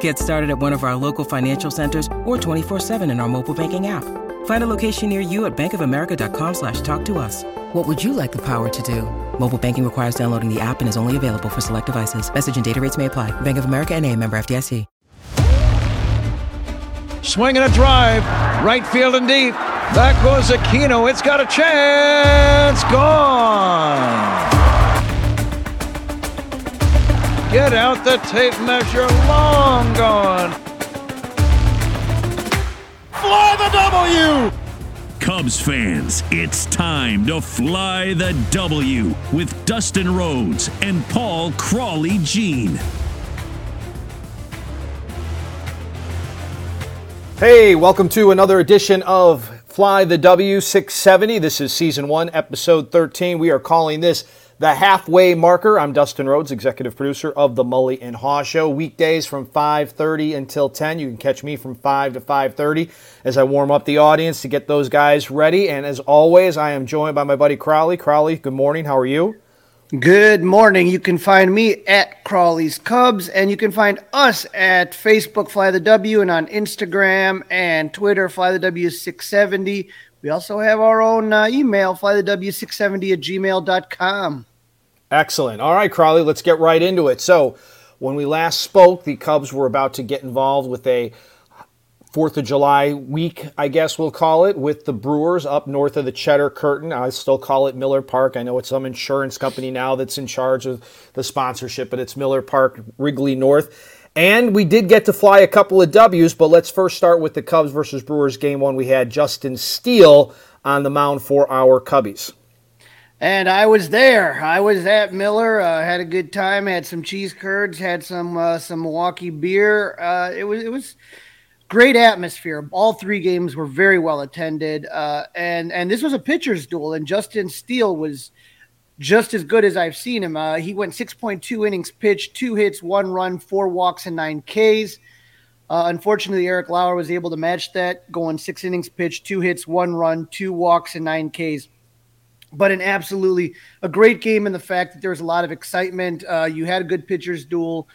Get started at one of our local financial centers or 24-7 in our mobile banking app. Find a location near you at bankofamerica.com slash talk to us. What would you like the power to do? Mobile banking requires downloading the app and is only available for select devices. Message and data rates may apply. Bank of America and a member FDIC. Swinging a drive, right field and deep. Back goes Aquino. It's got a chance. Gone. Get out the tape measure. Long gone. Fly the W! Cubs fans, it's time to fly the W with Dustin Rhodes and Paul Crawley Jean. Hey, welcome to another edition of Fly the W 670. This is season one, episode 13. We are calling this the halfway marker. I'm Dustin Rhodes, executive producer of the Mully and Haugh Show. Weekdays from 5:30 until 10. You can catch me from 5 to 5:30 as I warm up the audience to get those guys ready. And as always, I am joined by my buddy Crowley. Crowley, good morning. How are you? Good morning. You can find me at Crawley's Cubs, and you can find us at Facebook Fly the W and on Instagram and Twitter Fly the W670. We also have our own uh, email, flythew670 at gmail.com. Excellent. All right, Crowley, let's get right into it. So, when we last spoke, the Cubs were about to get involved with a Fourth of July week, I guess we'll call it, with the Brewers up north of the Cheddar Curtain. I still call it Miller Park. I know it's some insurance company now that's in charge of the sponsorship, but it's Miller Park, Wrigley North. And we did get to fly a couple of W's, but let's first start with the Cubs versus Brewers game one. We had Justin Steele on the mound for our Cubbies. And I was there. I was at Miller. Uh, had a good time. Had some cheese curds. Had some uh, some Milwaukee beer. Uh, it was it was great atmosphere. All three games were very well attended, uh, and and this was a pitcher's duel. And Justin Steele was just as good as I've seen him. Uh, he went 6.2 innings pitched, two hits, one run, four walks, and nine Ks. Uh, unfortunately, Eric Lauer was able to match that, going six innings pitched, two hits, one run, two walks, and nine Ks. But an absolutely a great game in the fact that there was a lot of excitement. Uh, you had a good pitcher's duel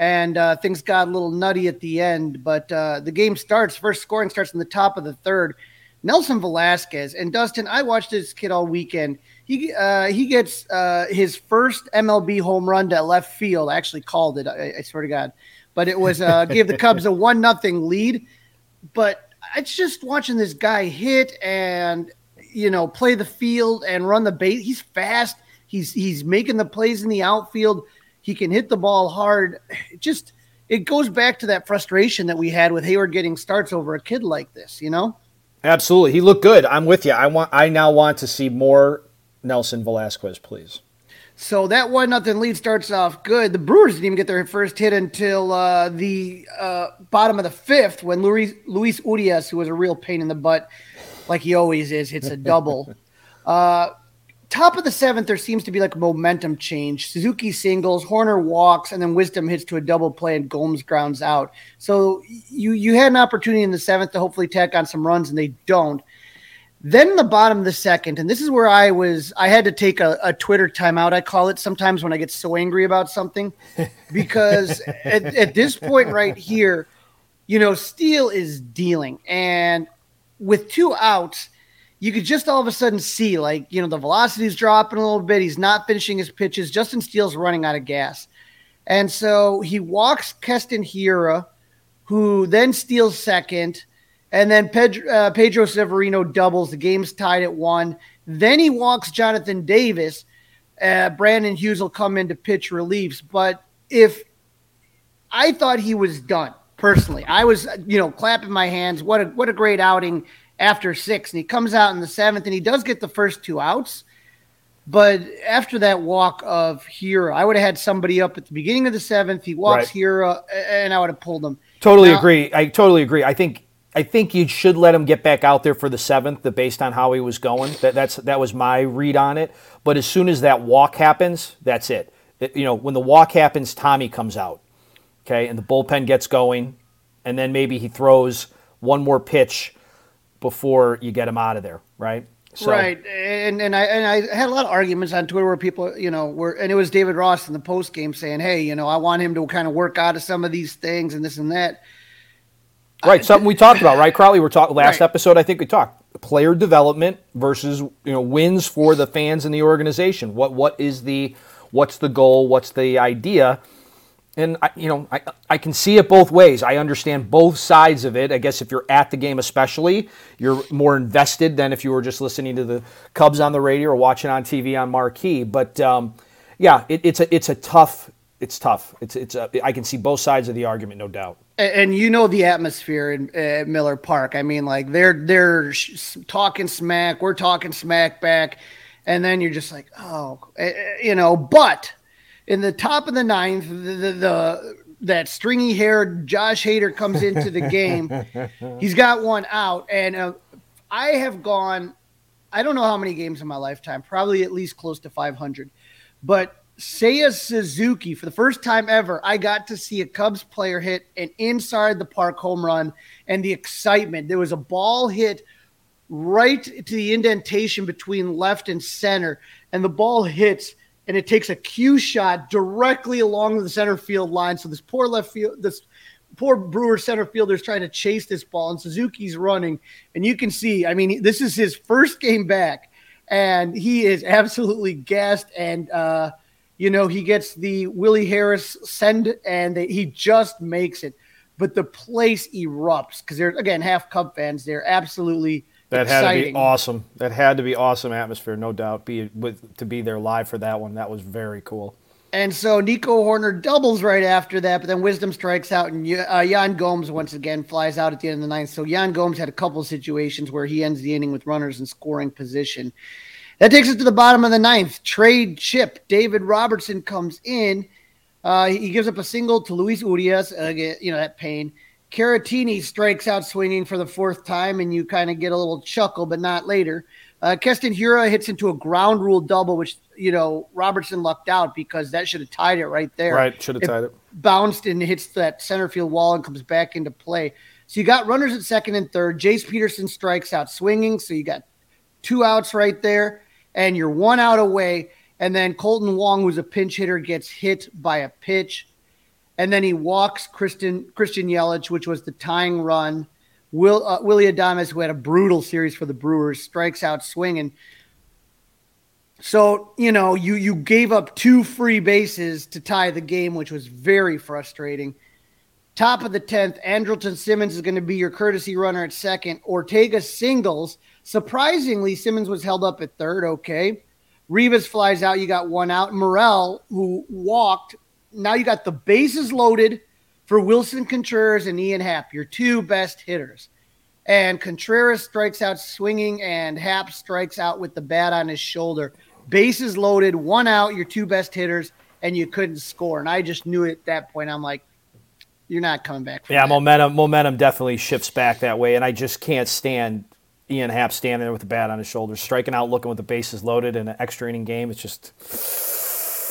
and uh, things got a little nutty at the end. But uh, the game starts. First scoring starts in the top of the third. Nelson Velázquez and Dustin. I watched this kid all weekend. He uh, he gets uh, his first MLB home run to left field. I actually called it. I, I swear to God, but it was uh, gave the Cubs a one nothing lead. But it's just watching this guy hit and you know play the field and run the base. He's fast. He's he's making the plays in the outfield he can hit the ball hard. It just it goes back to that frustration that we had with Heyward getting starts over a kid like this, you know? Absolutely. He looked good. I'm with you. I want I now want to see more Nelson Velázquez, please. So that one nothing lead starts off good. The Brewers didn't even get their first hit until uh, the uh, bottom of the fifth when Luis, Luis Urias, who was a real pain in the butt, like he always is, hits a double. uh, top of the seventh, there seems to be like momentum change. Suzuki singles, Hoerner walks, and then Wisdom hits to a double play, and Gomes grounds out. So you you had an opportunity in the seventh to hopefully tack on some runs, and they don't. Then the bottom of the second, and this is where I was, I had to take a, a Twitter timeout. I call it sometimes when I get so angry about something, because at, at this point right here, you know, Steele is dealing, and with two outs you could just all of a sudden see like you know the velocity's dropping a little bit he's not finishing his pitches justin steele's running out of gas and so he walks keston Hiura, who then steals second and then pedro, uh, pedro severino doubles the game's tied at one then he walks jonathan davis Uh, Brandon Hughes will come in to pitch reliefs, but if I thought he was done personally, I was you know clapping my hands. What a what a great outing after six, and he comes out in the seventh, and he does get the first two outs. But after that walk of Hiura, I would have had somebody up at the beginning of the seventh. He walks Right. Hiura, and I would have pulled him. Totally Now- agree. I totally agree. I think I think you should let him get back out there for the seventh, based on how he was going. That that's that was my read on it. But as soon as that walk happens, that's it. It- you know, when the walk happens, Tommy comes out. Okay, and the bullpen gets going, and then maybe he throws one more pitch before you get him out of there, right? So, right, and and I and I had a lot of arguments on Twitter where people, you know, were and it was David Ross in the post game saying, "Hey, you know, I want him to kind of work out of some of these things and this and that." Right, something we talked about, right, Crowley? We're talking last Right. episode. I think we talked player development versus you know wins for the fans and the organization. What what is the what's the goal? What's the idea? And I, you know, I I can see it both ways. I understand both sides of it. I guess if you're at the game, especially, you're more invested than if you were just listening to the Cubs on the radio or watching on TV on marquee. But um, yeah, it, it's a it's a tough. It's tough. It's it's a, I can see both sides of the argument, no doubt. And, you know the atmosphere in uh, Miller Park. I mean, like they're they're sh- talking smack, we're talking smack back, and then you're just like, oh, eh, eh, you know. But in the top of the ninth, the, the, the that stringy haired Josh Hader comes into the game. He's got one out, and uh, I have gone. I don't know how many games in my lifetime, probably at least close to 500. But Seiya Suzuki, for the first time ever, I got to see a Cubs player hit an inside the park home run and the excitement. There was a ball hit right to the indentation between left and center, and the ball hits and it takes a cue shot directly along the center field line. So this poor left field, this poor Brewer center fielder is trying to chase this ball, and Suzuki's running, and you can see. I mean, this is his first game back, and he is absolutely gassed. And uh, you know, he gets the Willie Harris send, and they, he just makes it. But the place erupts because they're again half Cub fans. They're absolutely That had to be awesome. That had to be awesome atmosphere, no doubt. Be with to be there live for that one. That was very cool. And so Nico Hoerner doubles right after that, but then Wisdom strikes out, and uh, Yan Gomes once again flies out at the end of the ninth. So Yan Gomes had a couple situations where he ends the inning with runners in scoring position. That takes us to the bottom of the ninth. Trade chip. David Robertson comes in. Uh, he gives up a single to Luis Urias. Uh, get- you know that pain. Caratini strikes out swinging for the fourth time, and you kind of get a little chuckle, but not later. Uh, Keston Hiura hits into a ground rule double, which you know Robertson lucked out because that should have tied it right there. Right, should have tied it. Bounced and hits that center field wall and comes back into play. So you got runners at second and third. Jace Peterson strikes out swinging, so you got two outs right there, and you're one out away. And then Kolten Wong, who's a pinch hitter, gets hit by a pitch, and then he walks Christian Christian Yelich, which was the tying run. Will uh, Willie Adames, who had a brutal series for the Brewers, strikes out swinging. So you know you you gave up two free bases to tie the game, which was very frustrating. Top of the tenth, Andrelton Simmons is going to be your courtesy runner at second. Ortega singles. Surprisingly, Simmons was held up at third. Okay, Rivas flies out. You got one out. Morel, who walked, now you got the bases loaded for Willson Contreras and Ian Happ, your two best hitters. And Contreras strikes out swinging, and Happ strikes out with the bat on his shoulder. Bases loaded, one out, your two best hitters, and you couldn't score. And I just knew at that point, I'm like, you're not coming back. Yeah, that. momentum momentum definitely shifts back that way, and I just can't stand Ian Happ standing there with the bat on his shoulders, striking out, looking with the bases loaded in an extra inning game. It's just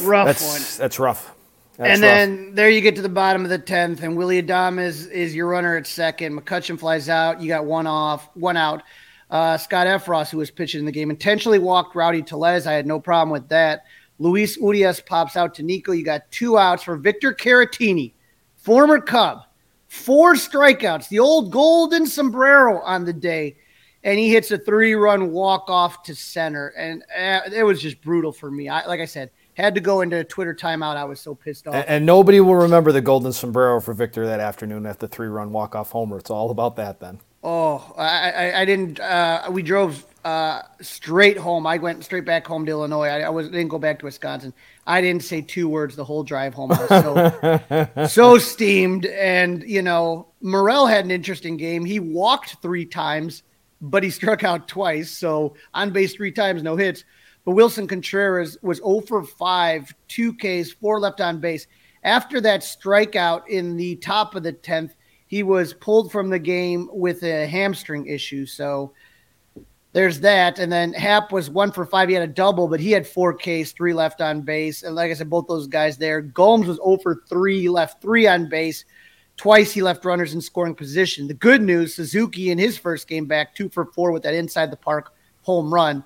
rough one. that's that's rough. That's and rough. then there you get to the bottom of the tenth, and Willie Adames is your runner at second. McCutcheon flies out. You got one off, one out. Uh, Scott Effross, who was pitching in the game, intentionally walked Rowdy Tellez. I had no problem with that. Luis Urias pops out to Nico. You got two outs for Victor Caratini, former Cub. Four strikeouts, the old golden sombrero on the day. And he hits a three run walk off to center. And uh, it was just brutal for me. I, like I said, had to go into a Twitter timeout. I was so pissed off. and, and nobody will remember the golden sombrero for Victor that afternoon at the three run walk off homer. It's all about that then. Oh, I, I, I didn't. Uh, we drove uh, straight home. I went straight back home to Illinois. I, I was didn't go back to Wisconsin. I didn't say two words the whole drive home. I was so so steamed. And you know, Morel had an interesting game. He walked three times, but he struck out twice. So on base three times, no hits. But Willson Contreras was 0 for 5, two Ks, four left on base. After that strikeout in the top of the 10th, he was pulled from the game with a hamstring issue. So there's that. And then Happ was one for five. He had a double, but he had four Ks, three left on base. And like I said, both those guys there. Gomes was 0 for three, left three on base. Twice he left runners in scoring position. The good news Suzuki in his first game back, two for four with that inside the park home run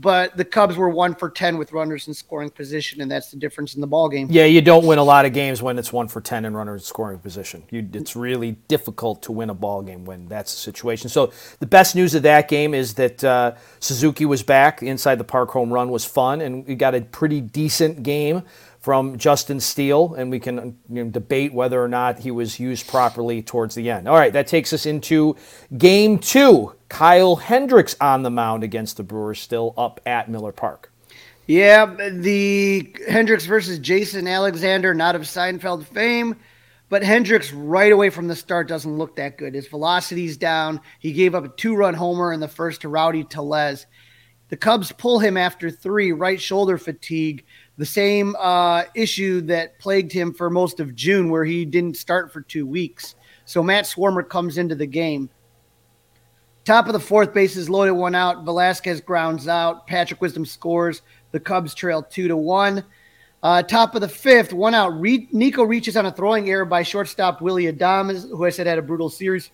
but the Cubs were one for ten with runners in scoring position, and that's the difference in the ball game. Yeah, you don't win a lot of games when it's one for ten in runners in scoring position. You, it's really difficult to win a ball game when that's the situation. So the best news of that game is that uh, Suzuki was back. inside the park home run was fun, and we got a pretty decent game from Justin Steele, and we can you know, debate whether or not he was used properly towards the end. All right, that takes us into game two. Kyle Hendricks on the mound against the Brewers, still up at Miller Park. Yeah, the Hendricks versus Jason Alexander, not of Seinfeld fame, but Hendricks right away from the start doesn't look that good. His velocity's down. He gave up a two run homer in the first to Rowdy Tellez. The Cubs pull him after three, right shoulder fatigue the same uh, issue that plagued him for most of June, where he didn't start for two weeks. So Matt Swarmer comes into the game. Top of the fourth, bases loaded, one out. Velázquez grounds out. Patrick Wisdom scores. The Cubs trail two to one. Uh, top of the fifth, one out. Re- Nico reaches on a throwing error by shortstop Willie Adames, who I said had a brutal series.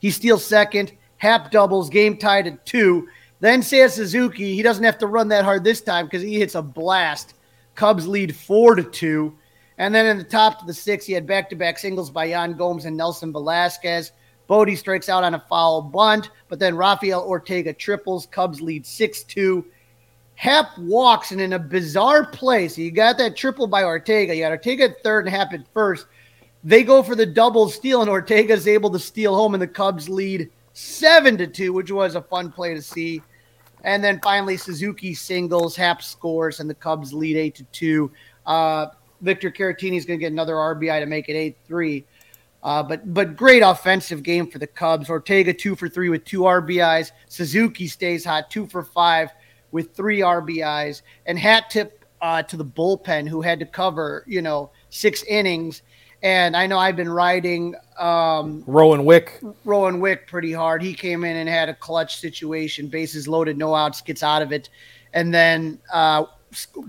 He steals second. Happ doubles. Game tied at two. Then Seiya Suzuki, he doesn't have to run that hard this time because he hits a blast. Cubs lead four to two. And then in the top of the six, he had back to back singles by Yan Gomes and Nelson Velázquez. Bote strikes out on a foul bunt, but then Rafael Ortega triples. Cubs lead 6 2. Happ walks, and in a bizarre play, so you got that triple by Ortega. You got Ortega at third and Happ at first. They go for the double steal, and Ortega is able to steal home, and the Cubs lead 7 to 2, which was a fun play to see. And then finally, Suzuki singles, Happ scores, and the Cubs lead eight to two. Uh, Victor Caratini is going to get another RBI to make it eight three. Uh, but but great offensive game for the Cubs. Ortega two for three with two RBIs. Suzuki stays hot, two for five with three RBIs. And hat tip uh, to the bullpen who had to cover you know six innings and I know I've been riding um, Rowan Wick. Rowan Wick pretty hard. He came in and had a clutch situation, bases loaded, no outs, gets out of it, and then uh,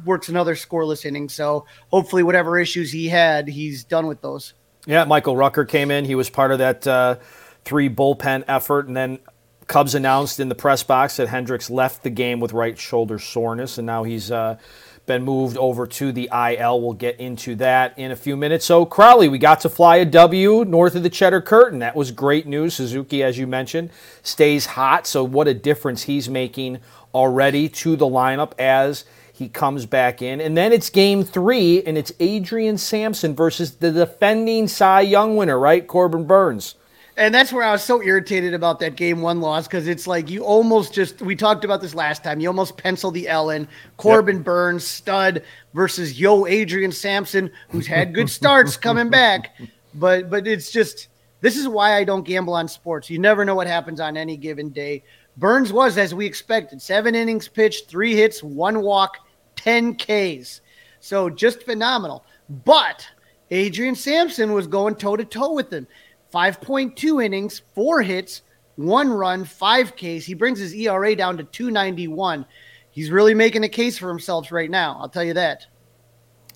works another scoreless inning. So hopefully, whatever issues he had, he's done with those. Yeah, Michael Rucker came in. He was part of that uh, three bullpen effort, and then Cubs announced in the press box that Hendricks left the game with right shoulder soreness, and now he's. Uh, been moved over to the IL. We'll get into that in a few minutes. So, Crowley, we got to fly a W north of the Cheddar Curtain. That was great news. Suzuki, as you mentioned, stays hot. So, what a difference he's making already to the lineup as he comes back in. And then it's game three, and it's Adrian Sampson versus the defending Cy Young winner, right? Corbin Burnes. And that's where I was so irritated about that game one loss because it's like you almost just we talked about this last time. You almost pencil the L in Corbin yep. Burnes stud versus Yo Adrian Sampson, who's had good starts coming back, but but it's just this is why I don't gamble on sports. You never know what happens on any given day. Burnes was as we expected, seven innings pitched, three hits, one walk, ten Ks, so just phenomenal. But Adrian Sampson was going toe to toe with him. 5.2 innings, four hits, one run, five Ks. He brings his ERA down to 291. He's really making a case for himself right now. I'll tell you that.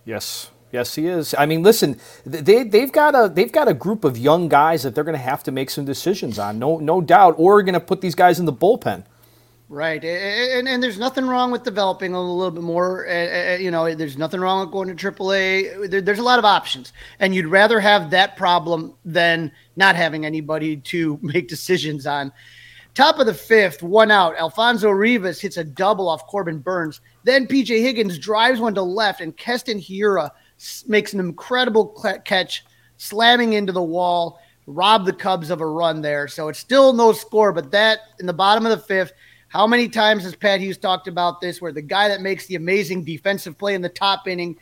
Yes. Yes, he is. I mean, listen, they they've got a they've got a group of young guys that they're going to have to make some decisions on. No no doubt. Or going to put these guys in the bullpen. Right, and, and there's nothing wrong with developing a little bit more. You know, there's nothing wrong with going to AAA. There, there's a lot of options, and you'd rather have that problem than not having anybody to make decisions on. Top of the fifth, one out. Alfonso Rivas hits a double off Corbin Burnes. Then PJ Higgins drives one to left, and Keston Hiura makes an incredible catch, slamming into the wall, rob the Cubs of a run there. So it's still no score, but that in the bottom of the fifth How many times has Pat Hughes talked about this where the guy that makes the amazing defensive play in the top inning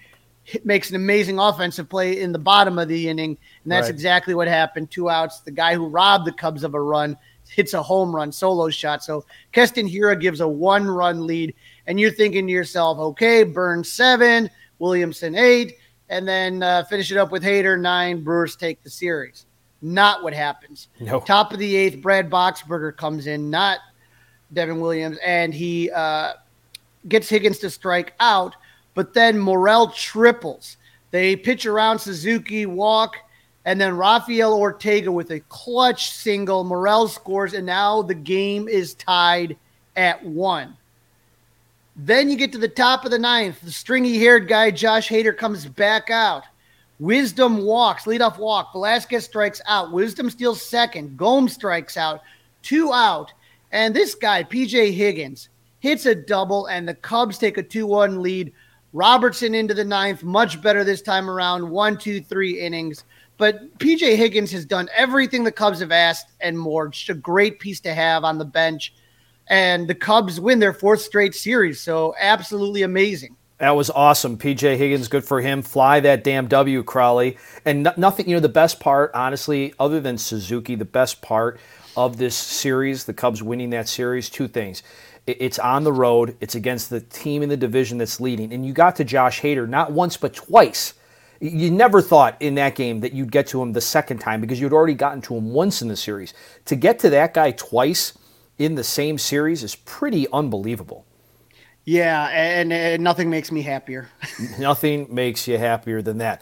makes an amazing offensive play in the bottom of the inning? And that's Right. exactly what happened. Two outs. The guy who robbed the Cubs of a run hits a home run solo shot. So Keston Hiura gives a one run lead. And you're thinking to yourself, okay, Burnes seven, Williamson eight, and then uh, finish it up with Hader nine. Brewers take the series. Not what happens. No. Top of the eighth, Brad Boxberger comes in, not Devin Williams, and he uh, gets Higgins to strike out. But then Morel triples. They pitch around Suzuki, walk, and then Rafael Ortega with a clutch single. Morel scores, and now the game is tied at one. Then you get to the top of the ninth. The stringy haired guy, Josh Hader, comes back out. Wisdom walks, leadoff walk. Velázquez strikes out. Wisdom steals second. Gomes strikes out. Two out. And this guy, PJ Higgins, hits a double, and the Cubs take a 2 1 lead. Robertson into the ninth, much better this time around. One, two, three innings. But PJ Higgins has done everything the Cubs have asked and more. Just a great piece to have on the bench. And the Cubs win their fourth straight series. So absolutely amazing. That was awesome. PJ Higgins, good for him. Fly that damn W, Crowley. And no- nothing, you know, the best part, honestly, other than Suzuki, the best part of this series, the Cubs winning that series, two things. It's on the road, it's against the team in the division that's leading. And you got to Josh Hader not once, but twice. You never thought in that game that you'd get to him the second time because you'd already gotten to him once in the series. To get to that guy twice in the same series is pretty unbelievable. Yeah, and, and nothing makes me happier. Nothing makes you happier than that.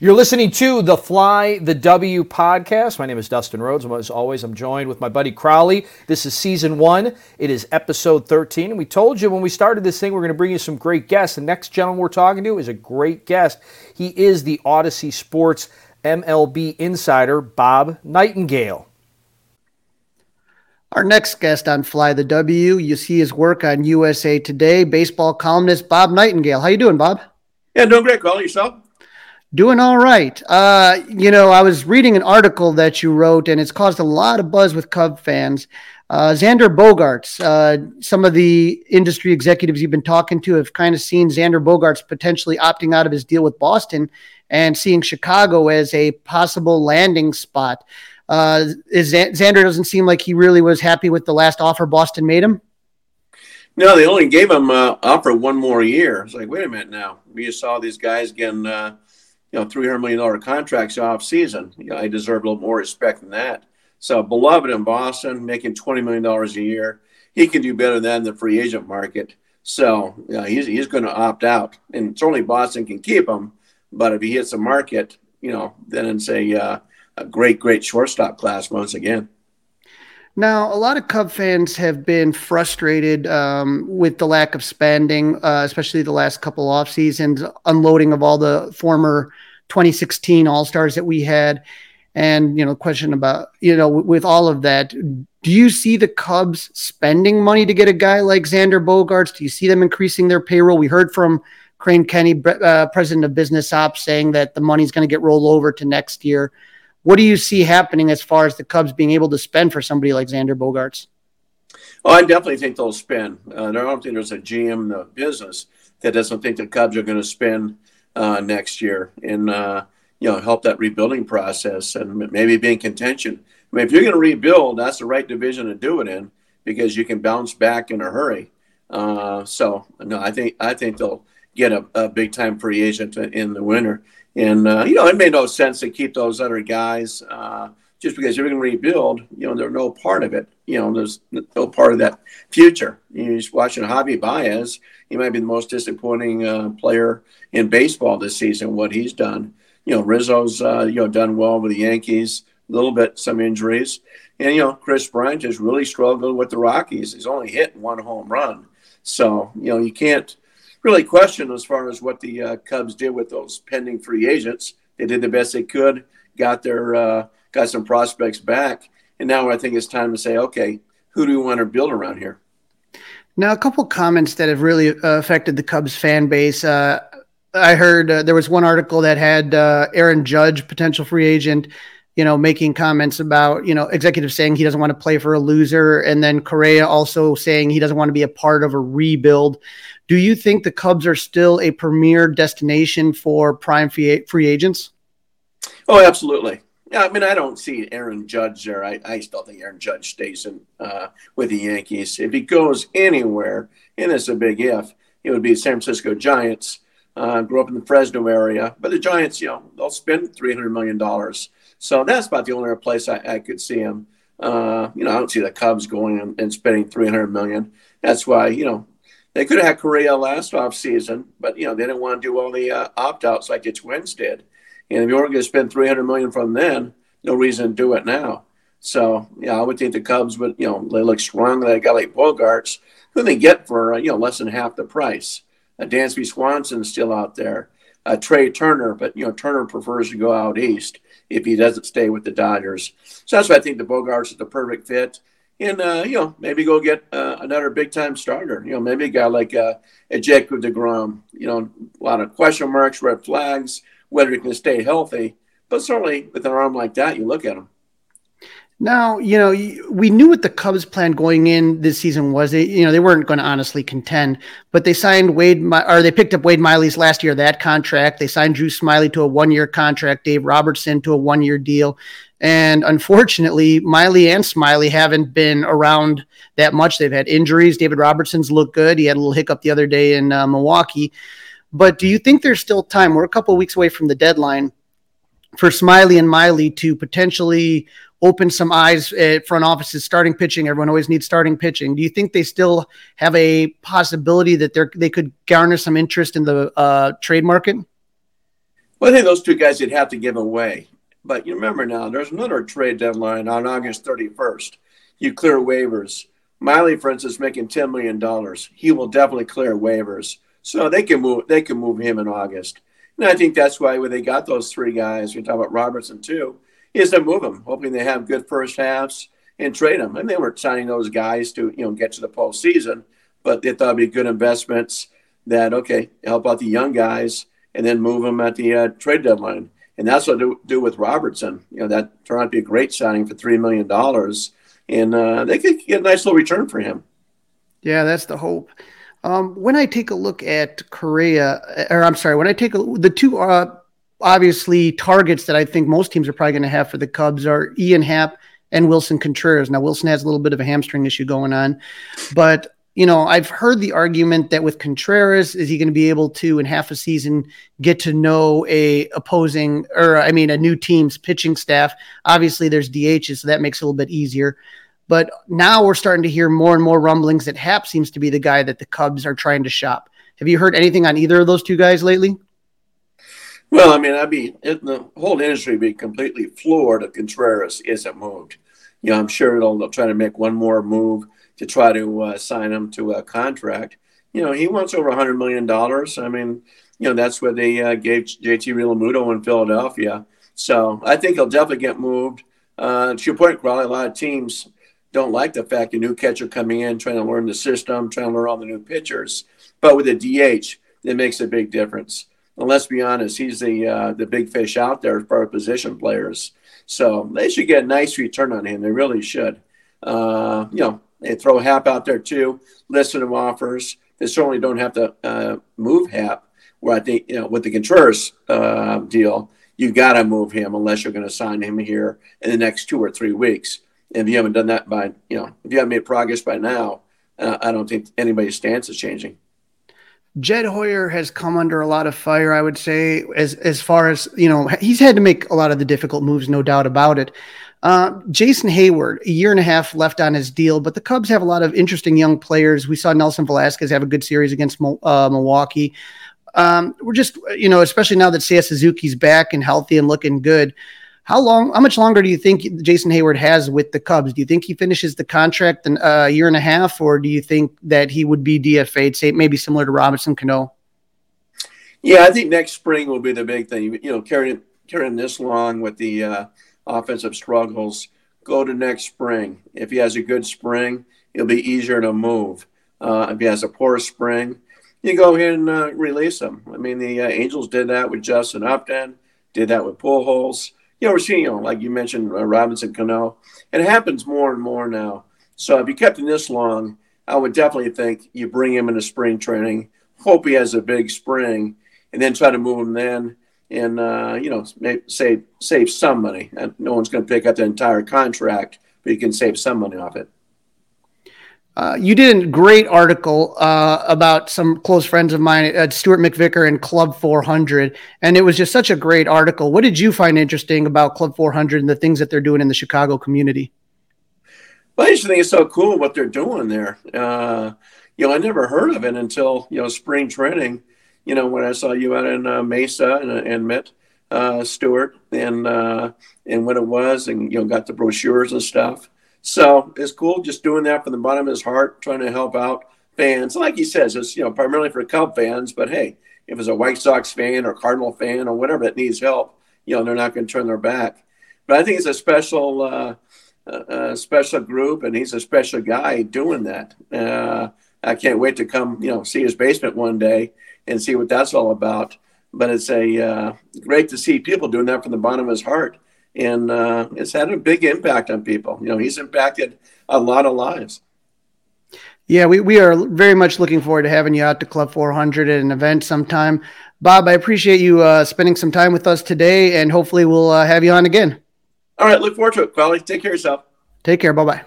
You're listening to the Fly the W podcast. My name is Dustin Rhodes. and As always, I'm joined with my buddy Crowley. This is season one. It is episode 13. And we told you when we started this thing, we're going to bring you some great guests. The next gentleman we're talking to is a great guest. He is the Audacy Sports MLB insider, Bob Nightengale. Our next guest on Fly the W, you see his work on USA Today, baseball columnist Bob Nightengale. How you doing, Bob? Yeah, doing great. Call yourself. Doing all right. Uh, you know, I was reading an article that you wrote, and it's caused a lot of buzz with Cub fans. Uh, Xander Bogaerts, uh, some of the industry executives you've been talking to have kind of seen Xander Bogaerts potentially opting out of his deal with Boston and seeing Chicago as a possible landing spot. Uh, is Xan- Xander doesn't seem like he really was happy with the last offer Boston made him. No, they only gave him uh, offer one more year. It's like, wait a minute now. We just saw these guys getting, uh, you know, three hundred million dollar contracts off season. You know, I deserve a little more respect than that. So, beloved in Boston, making twenty million dollars a year, he can do better than the free agent market. So, yeah, he's he's going to opt out, and certainly Boston can keep him. But if he hits the market, you know, then it's a uh, a great, great shortstop class once again. Now, a lot of Cub fans have been frustrated um, with the lack of spending, uh, especially the last couple off seasons, unloading of all the former 2016 All Stars that we had, and you know, question about you know, with all of that, do you see the Cubs spending money to get a guy like Xander Bogaerts? Do you see them increasing their payroll? We heard from Crane Kenney, uh, president of Business Ops, saying that the money's going to get rolled over to next year. What do you see happening as far as the Cubs being able to spend for somebody like Xander Bogaerts? Oh, I definitely think they'll spend. Uh, I don't think there's a GM in the business that doesn't think the Cubs are going to spend uh, next year and uh, you know help that rebuilding process and maybe be in contention. I mean, if you're going to rebuild, that's the right division to do it in because you can bounce back in a hurry. Uh, so no, I think I think they'll get a, a big time free agent in the winter. And uh, you know, it made no sense to keep those other guys uh, just because you're going to rebuild. You know, they're no part of it. You know, there's no part of that future. You're just watching Javi Baez. He might be the most disappointing uh, player in baseball this season. What he's done. You know, Rizzo's uh, you know done well with the Yankees. a little bit some injuries. And, you know, Kris Bryant has really struggled with the Rockies. He's only hit one home run. So, you know, you can't really question as far as what the uh, Cubs did with those pending free agents. They did the best they could, got their uh, got some prospects back, and now I think it's time to say, okay, who do we want to build around here? Now, a couple comments that have really uh, affected the Cubs fan base. Uh, I heard uh, there was one article that had uh, Aaron Judge, potential free agent, you know, making comments about, you know, executives saying he doesn't want to play for a loser. And then Correa also saying he doesn't want to be a part of a rebuild. Do you think the Cubs are still a premier destination for prime free agents? Oh, absolutely. Yeah, I mean, I don't see Aaron Judge there. I, I still think Aaron Judge stays in uh, with the Yankees. If he goes anywhere, and it's a big if, it would be San Francisco Giants. Uh, grew up in the Fresno area, but the Giants, you know, they'll spend three hundred million dollars. So that's about the only place I, I could see him. Uh, you know, I don't see the Cubs going and, and spending three hundred million. That's why you know they could have had Correa last off season, but you know they didn't want to do all the uh, opt outs like the Twins did. And if you weren't going to spend 300 million from then, no reason to do it now. So yeah, I would think the Cubs would, you know, they look strong. They got like Bogaerts, who they get for uh, you know less than half the price. Uh, Dansby Swanson's still out there. Uh, Trea Turner, but you know Turner prefers to go out east if he doesn't stay with the Dodgers. So that's why I think the Bogaerts is the perfect fit. And uh, you know maybe go get uh, another big time starter. You know maybe a guy like uh, a Jacob Degrom. You know a lot of question marks, red flags whether he can stay healthy. But certainly with an arm like that, you look at him. Now, you know, we knew what the Cubs' plan going in this season was. They, you know, they weren't going to honestly contend, but they signed Wade, or they picked up Wade Miley's last year that contract. They signed Drew Smyly to a one-year contract, Dave Robertson to a one-year deal, and unfortunately, Miley and Smyly haven't been around that much. They've had injuries. David Robertson's looked good. He had a little hiccup the other day in uh, Milwaukee. But do you think there's still time? We're a couple weeks away from the deadline for Smyly and Miley to potentially open some eyes at front offices starting pitching. Everyone always needs starting pitching. Do you think they still have a possibility that they they could garner some interest in the uh, trade market? Well, I think those two guys you'd have to give away. But you remember now, there's another trade deadline on August 31st. You clear waivers. Miley, for instance, making $10 million. He will definitely clear waivers. So they can move they can move him in August. And I think that's why when they got those three guys, we talk about Robertson too, is to move them, hoping they have good first halves and trade them. And they were signing those guys to, you know, get to the postseason, but they thought it'd be good investments that, okay, help out the young guys and then move them at the uh, trade deadline. And that's what do, do with Robertson. You know, that turned out to be a great signing for $3 million. And uh, they could get a nice little return for him. Yeah, that's the hope. Um, when I take a look at Correa, or I'm sorry, when I take a, the two uh, obviously targets that I think most teams are probably going to have for the Cubs are Ian Happ and Willson Contreras. Now Willson has a little bit of a hamstring issue going on, but you know I've heard the argument that with Contreras, is he going to be able to in half a season get to know a opposing or I mean a new team's pitching staff? Obviously, there's DHs, so that makes it a little bit easier. But now we're starting to hear more and more rumblings that Happ seems to be the guy that the Cubs are trying to shop. Have you heard anything on either of those two guys lately? Well, I mean, I'd be the whole industry would be completely floored if Contreras isn't moved. You know, I'm sure they'll, try to make one more move to try to uh, sign him to a contract. You know, he wants over $100 million. I mean, you know, that's what they uh, gave JT Realmuto in Philadelphia. So I think he'll definitely get moved. Uh, to your point, Crawly, a lot of teams don't like the fact a new catcher coming in, trying to learn the system, trying to learn all the new pitchers. But with a DH, it makes a big difference. And let's be honest, he's the uh, the big fish out there for position players. So they should get a nice return on him. They really should. Uh, you know, they throw Happ out there too. Listen to offers. They certainly don't have to uh, move Happ. Where I think you know with the Contreras uh, deal, you got to move him unless you're going to sign him here in the next two or three weeks if you haven't done that by, you know, if you haven't made progress by now, uh, I don't think anybody's stance is changing. Jed Hoyer has come under a lot of fire, I would say, as as far as you know, he's had to make a lot of the difficult moves, no doubt about it. Uh, Jason Heyward, a year and a half left on his deal, but the Cubs have a lot of interesting young players. We saw Nelson Velázquez have a good series against uh, Milwaukee. Um, we're just, you know, especially now that Seiya Suzuki's back and healthy and looking good. How long? How much longer do you think Jason Heyward has with the Cubs? Do you think he finishes the contract in a year and a half, or do you think that he would be DFA'd, say maybe similar to Robinson Cano? Yeah, I think next spring will be the big thing. You know, carrying carrying this long with the uh, offensive struggles, go to next spring. If he has a good spring, it'll be easier to move. Uh, if he has a poor spring, you go ahead and uh, release him. I mean, the uh, Angels did that with Justin Upton, did that with Pujols you know, we're seeing, you know, like you mentioned, uh, Robinson Cano. It happens more and more now. So if you kept him this long, I would definitely think you bring him into spring training, hope he has a big spring, and then try to move him then and, uh, you know, save, save some money. No one's going to pick up the entire contract, but you can save some money off it. Uh, you did a great article uh, about some close friends of mine, uh, Stuart McVicker and Club 400, and it was just such a great article. What did you find interesting about Club 400 and the things that they're doing in the Chicago community? Well, I just think it's so cool what they're doing there. Uh, you know, I never heard of it until you know spring training. You know, when I saw you out in uh, Mesa and, and met uh, Stuart and and what it was, and you know, got the brochures and stuff so it's cool just doing that from the bottom of his heart, trying to help out fans. Like he says, it's you know primarily for Cub fans, but hey, if it's a White Sox fan or Cardinal fan or whatever that needs help, you know they're not going to turn their back. But I think it's a special, uh, uh, special group, and he's a special guy doing that. Uh, I can't wait to come, you know, see his basement one day and see what that's all about. But it's a uh, great to see people doing that from the bottom of his heart and uh, it's had a big impact on people. You know, he's impacted a lot of lives. Yeah, we, we are very much looking forward to having you out to Club 400 at an event sometime. Bob, I appreciate you uh, spending some time with us today, and hopefully we'll uh, have you on again. All right, look forward to it, Crowley. Take care of yourself. Take care. Bye bye.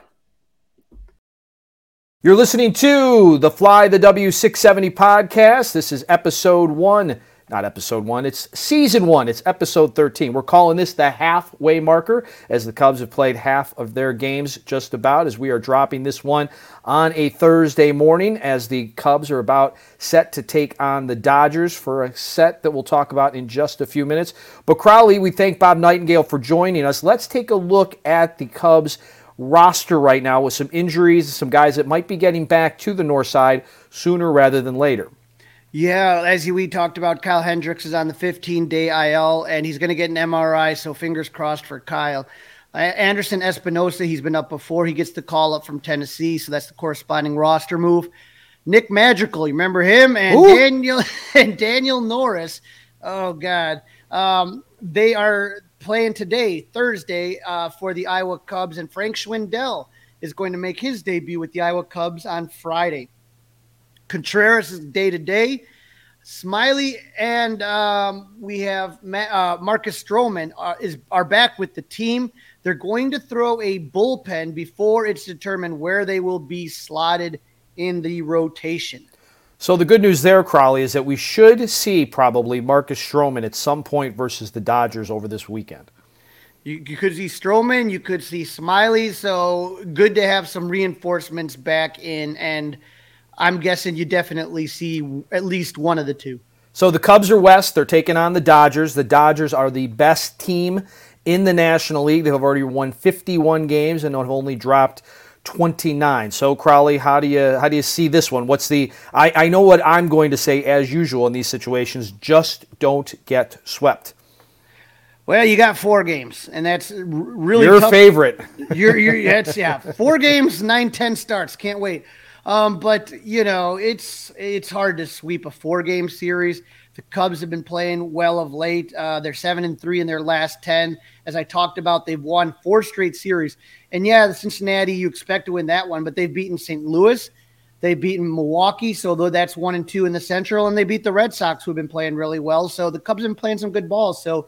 You're listening to the Fly the W670 podcast. This is episode one not episode one, it's season one. It's episode 13. We're calling this the halfway marker as the Cubs have played half of their games just about as we are dropping this one on a Thursday morning as the Cubs are about set to take on the Dodgers for a set that we'll talk about in just a few minutes. But Crowley, we thank Bob Nightengale for joining us. Let's take a look at the Cubs roster right now with some injuries, some guys that might be getting back to the north side sooner rather than later. Yeah, as we talked about, Kyle Hendricks is on the 15 day IL and he's going to get an MRI, so fingers crossed for Kyle. Anderson Espinoza, he's been up before. He gets the call up from Tennessee, so that's the corresponding roster move. Nick Madrigal, you remember him? And Ooh. Daniel and Daniel Norris. Oh God, um, they are playing today, Thursday, uh, for the Iowa Cubs, and Frank Schwindel is going to make his debut with the Iowa Cubs on Friday. Contreras is day to day. Smyly and um, we have uh, Marcus Stroman are, is are back with the team. They're going to throw a bullpen before it's determined where they will be slotted in the rotation. So the good news there, Crowley, is that we should see probably Marcus Stroman at some point versus the Dodgers over this weekend. You, you could see Stroman, you could see Smyly. So good to have some reinforcements back in and – I'm guessing you definitely see at least one of the two. So the Cubs are west. They're taking on the Dodgers. The Dodgers are the best team in the National League. They have already won 51 games and have only dropped 29. So Crowley, how do you how do you see this one? What's the I, I know what I'm going to say as usual in these situations. Just don't get swept. Well, you got four games, and that's really your tough. favorite. You're, that's yeah, four games, nine, ten starts. Can't wait. Um, but you know, it's it's hard to sweep a four game series. The Cubs have been playing well of late. Uh, they're seven and three in their last ten. As I talked about, they've won four straight series. And yeah, the Cincinnati, you expect to win that one, but they've beaten St. Louis. They've beaten Milwaukee, so though that's one and two in the Central, and they beat the Red Sox, who've been playing really well. So the Cubs have been playing some good balls. So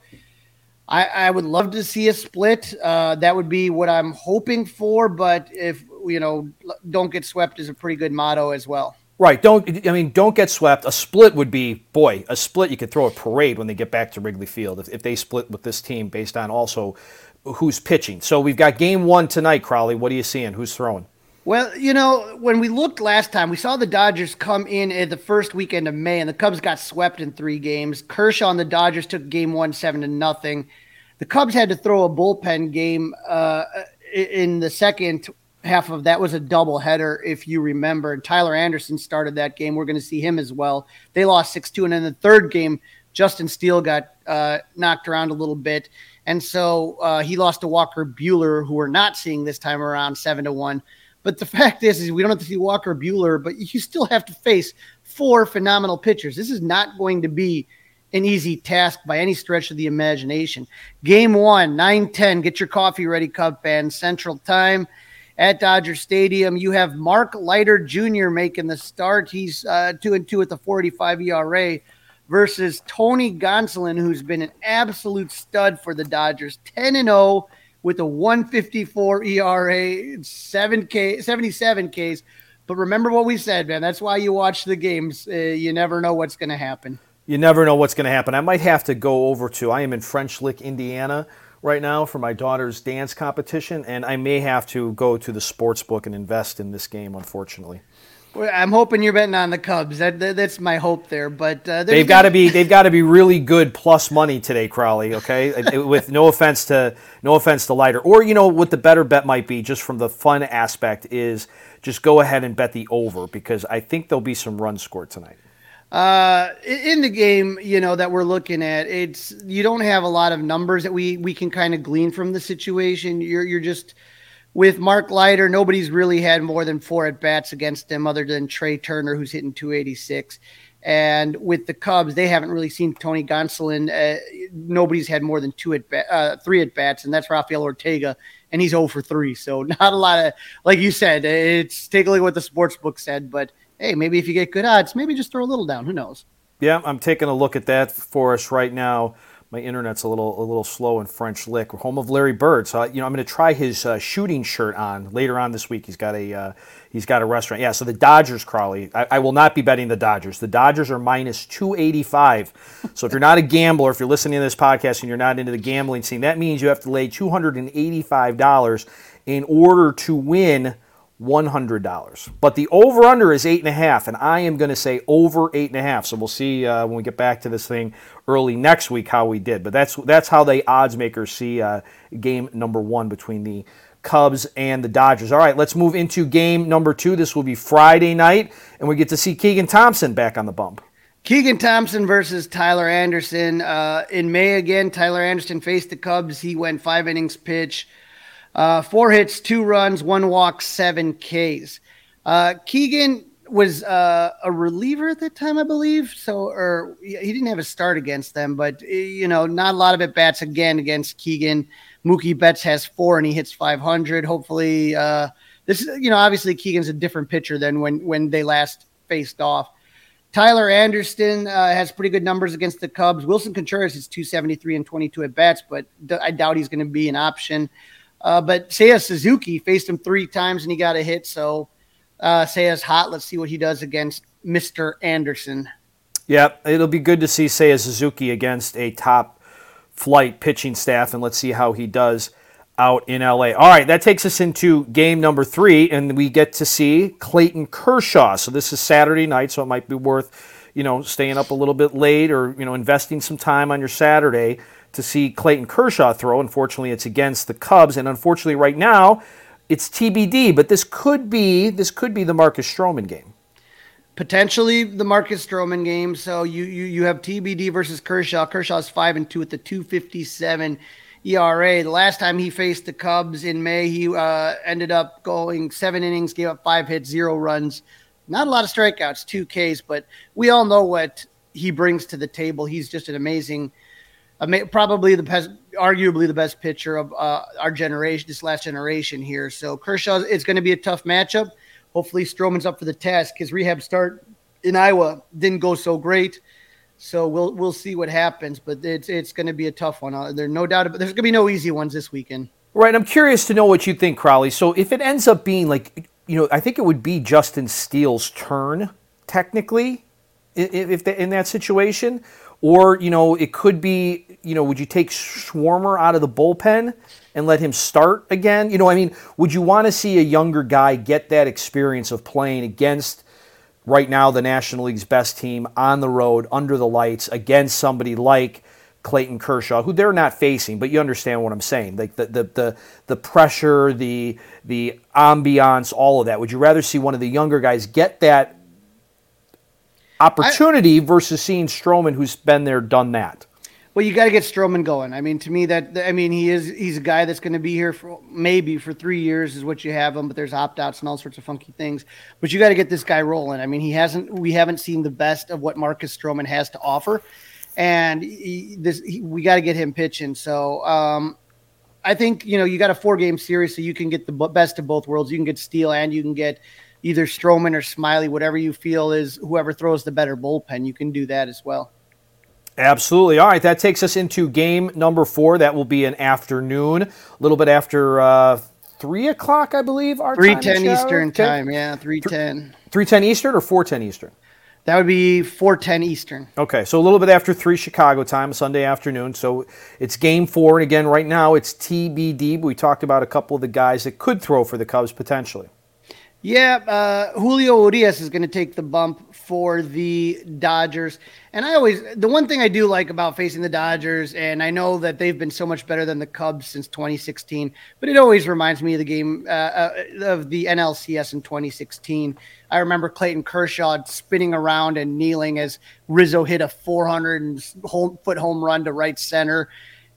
I, I would love to see a split. Uh, that would be what I'm hoping for. But if you know, don't get swept is a pretty good motto as well. Right. Don't I mean don't get swept. A split would be boy, a split you could throw a parade when they get back to Wrigley Field if, if they split with this team based on also who's pitching. So we've got game one tonight, Crowley. What are you seeing? Who's throwing? Well, you know, when we looked last time, we saw the Dodgers come in at the first weekend of May, and the Cubs got swept in three games. Kershaw and the Dodgers took game one seven to nothing. The Cubs had to throw a bullpen game uh, in the second half of that was a double header, if you remember. And Tyler Anderson started that game. We're going to see him as well. They lost 6 2. And in the third game, Justin Steele got uh, knocked around a little bit. And so uh, he lost to Walker Buehler, who we're not seeing this time around 7 to 1. But the fact is, is we don't have to see Walker Buehler, but you still have to face four phenomenal pitchers. This is not going to be an easy task by any stretch of the imagination. Game one, 9 10. Get your coffee ready, Cub fans. Central time at Dodger Stadium. You have Mark Leiter Jr. making the start. He's uh, two and two at the 45 ERA versus Tony Gonsolin, who's been an absolute stud for the Dodgers, 10 and 0 with a 154 ERA, 7K, 77 Ks. But remember what we said, man. That's why you watch the games. Uh, you never know what's going to happen. You never know what's going to happen. I might have to go over to, I am in French Lick, Indiana right now for my daughter's dance competition, and I may have to go to the sports book and invest in this game, unfortunately. I'm hoping you're betting on the Cubs. That, that that's my hope there. But uh, they've got to be they've got to be really good plus money today, Crowley. Okay, with no offense to no offense to Leiter, or you know what the better bet might be, just from the fun aspect, is just go ahead and bet the over because I think there'll be some runs scored tonight. Uh, in the game, you know that we're looking at, it's you don't have a lot of numbers that we we can kind of glean from the situation. You're you're just with Mark Leiter. Nobody's really had more than four at bats against him, other than Trea Turner, who's hitting 286. And with the Cubs, they haven't really seen Tony Gonsolin. Uh, nobody's had more than two at ba- uh, three at bats, and that's Rafael Ortega, and he's 0 for three. So not a lot of, like you said, it's take a look at what the sports book said, but hey, maybe if you get good odds, maybe just throw a little down. Who knows? Yeah, I'm taking a look at that for us right now. My internet's a little a little slow in French Lick. Home of Larry Bird, so you know I'm going to try his uh, shooting shirt on later on this week. He's got a uh, he's got a restaurant. Yeah, so the Dodgers, Crowley. I, I, will not be betting the Dodgers. The Dodgers are minus 285. so if you're not a gambler, if you're listening to this podcast and you're not into the gambling scene, that means you have to lay 285 dollars in order to win $100. But the over under is 8.5, and I am going to say over 8.5. So we'll see uh, when we get back to this thing early next week how we did. But that's, that's how the odds makers see uh, game number one between the Cubs and the Dodgers. All right, let's move into game number two. This will be Friday night, and we get to see Keegan Thompson back on the bump. Keegan Thompson versus Tyler Anderson. Uh, in May again, Tyler Anderson faced the Cubs. He went five innings pitch. Uh, four hits, two runs, one walk, seven Ks. Uh, Keegan was uh, a reliever at that time, I believe. So, or he didn't have a start against them, but you know, not a lot of at bats again against Keegan. Mookie Betts has four and he hits 500. Hopefully, uh, this is you know, obviously Keegan's a different pitcher than when when they last faced off. Tyler Anderson uh, has pretty good numbers against the Cubs. Willson Contreras is 273 and 22 at bats, but I doubt he's going to be an option. Uh, but Seiya Suzuki faced him three times and he got a hit. So uh, Seiya's hot. Let's see what he does against Mr. Anderson. Yeah, it'll be good to see Seiya Suzuki against a top flight pitching staff, and let's see how he does out in LA. All right, that takes us into game number three, and we get to see Clayton Kershaw. So this is Saturday night, so it might be worth, you know, staying up a little bit late or, you know, investing some time on your Saturday to see Clayton Kershaw throw. Unfortunately, it's against the Cubs, and unfortunately, right now, it's TBD. But this could be this could be the Marcus Stroman game. Potentially the Marcus Stroman game. So you you you have TBD versus Kershaw. Kershaw's five and two at the two fifty seven. ERA. The last time he faced the Cubs in May, he uh, ended up going seven innings, gave up five hits, zero runs. Not a lot of strikeouts, two Ks, but we all know what he brings to the table. He's just an amazing probably the best, arguably the best pitcher of uh, our generation, this last generation here. So Kershaw, it's going to be a tough matchup. Hopefully, Stroman's up for the task. His rehab start in Iowa didn't go so great, so we'll we'll see what happens. But it's it's going to be a tough one. Uh, there's no doubt. About, there's going to be no easy ones this weekend. Right. I'm curious to know what you think, Crowley. So if it ends up being like, you know, I think it would be Justin Steele's turn technically, if, if in that situation or, you know, it could be, you know, would you take Swarmer out of the bullpen and let him start again? You know, I mean, would you want to see a younger guy get that experience of playing against right now the National League's best team on the road under the lights against somebody like Clayton Kershaw, who they're not facing, but you understand what I'm saying. Like the the the, the pressure, the the ambiance, all of that. Would you rather see one of the younger guys get that opportunity I, versus seeing Stroman, who's been there, done that? Well, you got to get Stroman going. I mean, to me, that I mean, he is he's a guy that's going to be here for maybe for three years is what you have him, but there's opt outs and all sorts of funky things. But you got to get this guy rolling. I mean, he hasn't we haven't seen the best of what Marcus Stroman has to offer, and he, this he, we got to get him pitching. So. um I think you know you got a four game series, so you can get the best of both worlds. You can get Steele and you can get either Stroman or Smyly, whatever you feel is whoever throws the better bullpen. You can do that as well. Absolutely. All right, that takes us into game number four. That will be an afternoon, a little bit after uh, three o'clock, I believe. Our three ten Eastern okay. time. Yeah, three ten. Three ten Eastern or four ten Eastern. That would be four ten Eastern. Okay, so a little bit after three Chicago time, Sunday afternoon. So it's game four, and again, right now it's TBD. We talked about a couple of the guys that could throw for the Cubs potentially. Yeah, uh, Julio Urias is going to take the bump for the Dodgers. And I always, the one thing I do like about facing the Dodgers, and I know that they've been so much better than the Cubs since 2016, but it always reminds me of the game uh, uh, of the NLCS in 2016. I remember Clayton Kershaw spinning around and kneeling as Rizzo hit a 400 foot home run to right center.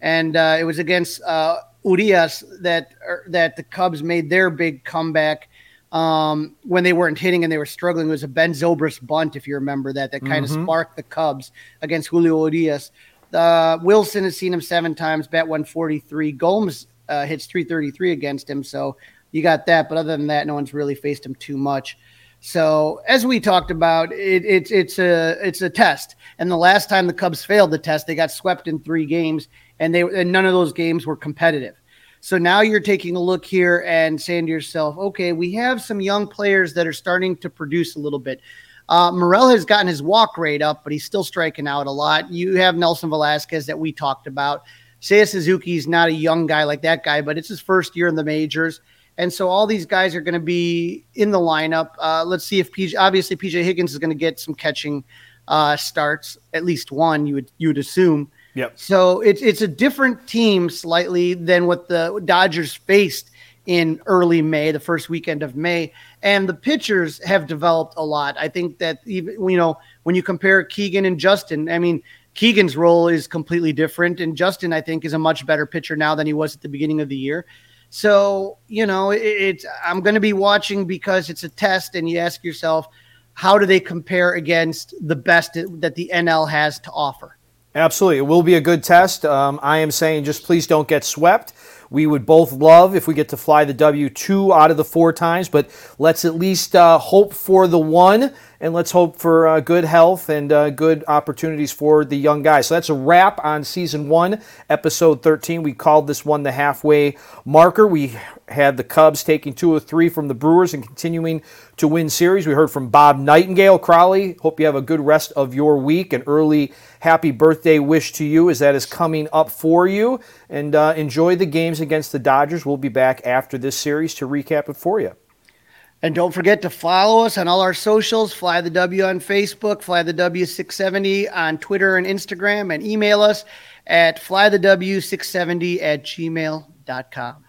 And uh, it was against uh, Urias that, er, that the Cubs made their big comeback um, when they weren't hitting and they were struggling. It was a Ben Zobrist bunt, if you remember that, that kind mm-hmm. of sparked the Cubs against Julio Urias. Uh, Willson has seen him seven times, bat 143. Gomes uh, hits 333 against him. So you got that. But other than that, no one's really faced him too much. So as we talked about, it, it's it's a it's a test. And the last time the Cubs failed the test, they got swept in three games, and they and none of those games were competitive. So now you're taking a look here and saying to yourself, okay, we have some young players that are starting to produce a little bit. Uh, Morel has gotten his walk rate up, but he's still striking out a lot. You have Nelson Velázquez that we talked about. Seiya Suzuki is not a young guy like that guy, but it's his first year in the majors. And so all these guys are going to be in the lineup. Uh, let's see if PJ, obviously PJ Higgins is going to get some catching uh, starts, at least one, you would, you would assume. Yep. So it's it's a different team slightly than what the Dodgers faced in early May, the first weekend of May, and the pitchers have developed a lot. I think that even you know when you compare Keegan and Justin, I mean Keegan's role is completely different, and Justin I think is a much better pitcher now than he was at the beginning of the year. So you know it, it's I'm going to be watching because it's a test, and you ask yourself how do they compare against the best that the NL has to offer. Absolutely. It will be a good test. Um, I am saying just please don't get swept. We would both love if we get to fly the W two out of the four times, but let's at least uh, hope for the one, and let's hope for uh, good health and uh, good opportunities for the young guys. So that's a wrap on season one, episode 13. We called this one the halfway marker. We had the Cubs taking two or three from the Brewers and continuing to win series. We heard from Bob Nightengale. Crowley. hope you have a good rest of your week. An early happy birthday wish to you as that is coming up for you. And uh, enjoy the games against the Dodgers. We'll be back after this series to recap it for you. And don't forget to follow us on all our socials Fly the W on Facebook, Fly the W670 on Twitter and Instagram, and email us at flythew670 at gmail.com.